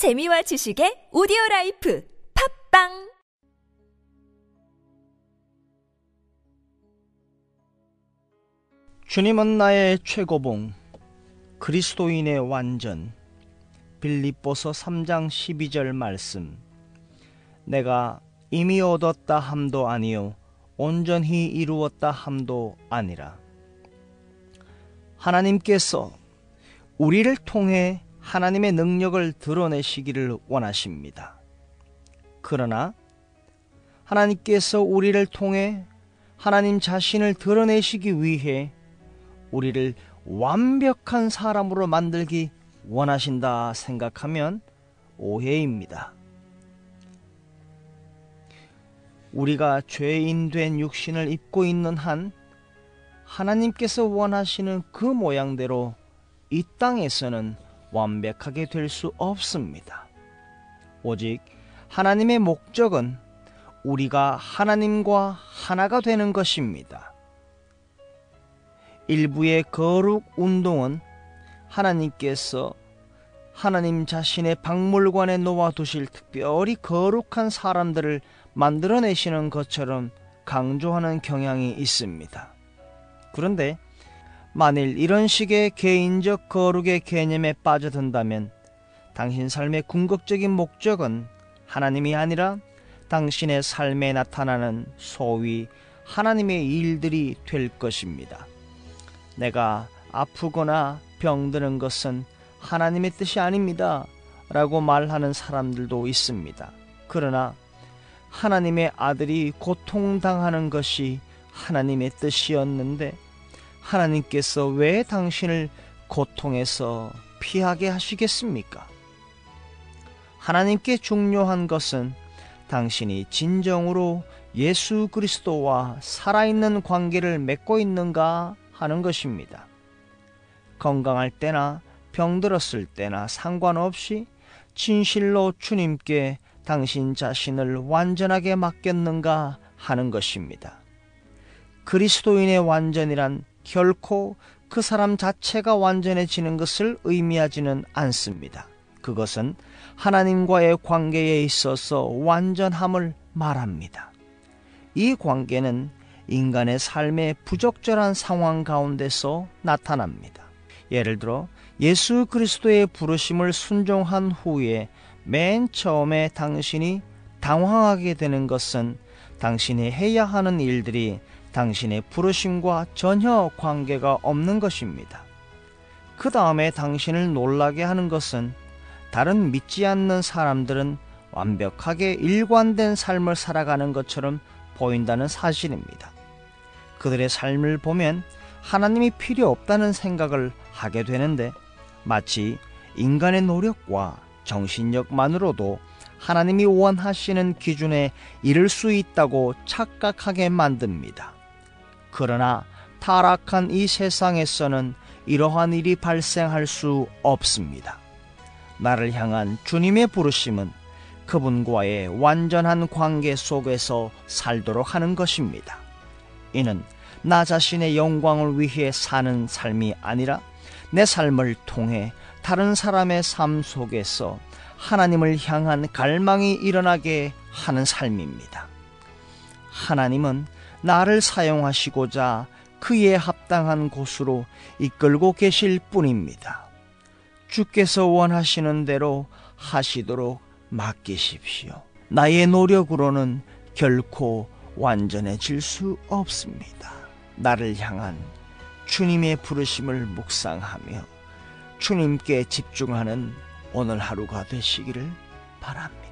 재미와 지식의 오디오 life 팟빵! 주님은 나의 최고봉 그리스도인의 완전. 빌립보서 3장 12절 말씀. 내가 이미 얻었다 함도 아니요 온전히 이루었다 함도 아니라. 하나님께서 우리를 통해 하나님의 능력을 드러내시기를 원하십니다. 그러나 하나님께서 우리를 통해 하나님 자신을 드러내시기 위해 우리를 완벽한 사람으로 만들기 원하신다 생각하면 오해입니다. 우리가 죄인 된 육신을 입고 있는 한 하나님께서 원하시는 그 모양대로 이 땅에서는 완벽하게 될 수 없습니다. 오직 하나님의 목적은 우리가 하나님과 하나가 되는 것입니다. 일부의 거룩 운동은 하나님께서 하나님 자신의 박물관에 놓아두실 특별히 거룩한 사람들을 만들어내시는 것처럼 강조하는 경향이 있습니다. 그런데 만일 이런 식의 개인적 거룩의 개념에 빠져든다면 당신 삶의 궁극적인 목적은 하나님이 아니라 당신의 삶에 나타나는 소위 하나님의 일들이 될 것입니다. 내가 아프거나 병드는 것은 하나님의 뜻이 아닙니다. 라고 말하는 사람들도 있습니다. 그러나 하나님의 아들이 고통당하는 것이 하나님의 뜻이었는데 하나님께서 왜 당신을 고통에서 피하게 하시겠습니까? 하나님께 중요한 것은 당신이 진정으로 예수 그리스도와 살아있는 관계를 맺고 있는가 하는 것입니다. 건강할 때나 병들었을 때나 상관없이 진실로 주님께 당신 자신을 완전하게 맡겼는가 하는 것입니다. 그리스도인의 완전이란 결코 그 사람 자체가 완전해지는 것을 의미하지는 않습니다. 그것은 하나님과의 관계에 있어서 완전함을 말합니다. 이 관계는 인간의 삶의 부적절한 상황 가운데서 나타납니다. 예를 들어 예수 그리스도의 부르심을 순종한 후에 맨 처음에 당신이 당황하게 되는 것은 당신이 해야 하는 일들이 당신의 부르심과 전혀 관계가 없는 것입니다. 그 다음에 당신을 놀라게 하는 것은 다른 믿지 않는 사람들은 완벽하게 일관된 삶을 살아가는 것처럼 보인다는 사실입니다. 그들의 삶을 보면 하나님이 필요 없다는 생각을 하게 되는데 마치 인간의 노력과 정신력만으로도 하나님이 원하시는 기준에 이를 수 있다고 착각하게 만듭니다. 그러나 타락한 이 세상에서는 이러한 일이 발생할 수 없습니다. 나를 향한 주님의 부르심은 그분과의 완전한 관계 속에서 살도록 하는 것입니다. 이는 나 자신의 영광을 위해 사는 삶이 아니라 내 삶을 통해 다른 사람의 삶 속에서 하나님을 향한 갈망이 일어나게 하는 삶입니다. 하나님은 나를 사용하시고자 그에 합당한 곳으로 이끌고 계실 뿐입니다. 주께서 원하시는 대로 하시도록 맡기십시오. 나의 노력으로는 결코 완전해질 수 없습니다. 나를 향한 주님의 부르심을 묵상하며 주님께 집중하는 오늘 하루가 되시기를 바랍니다.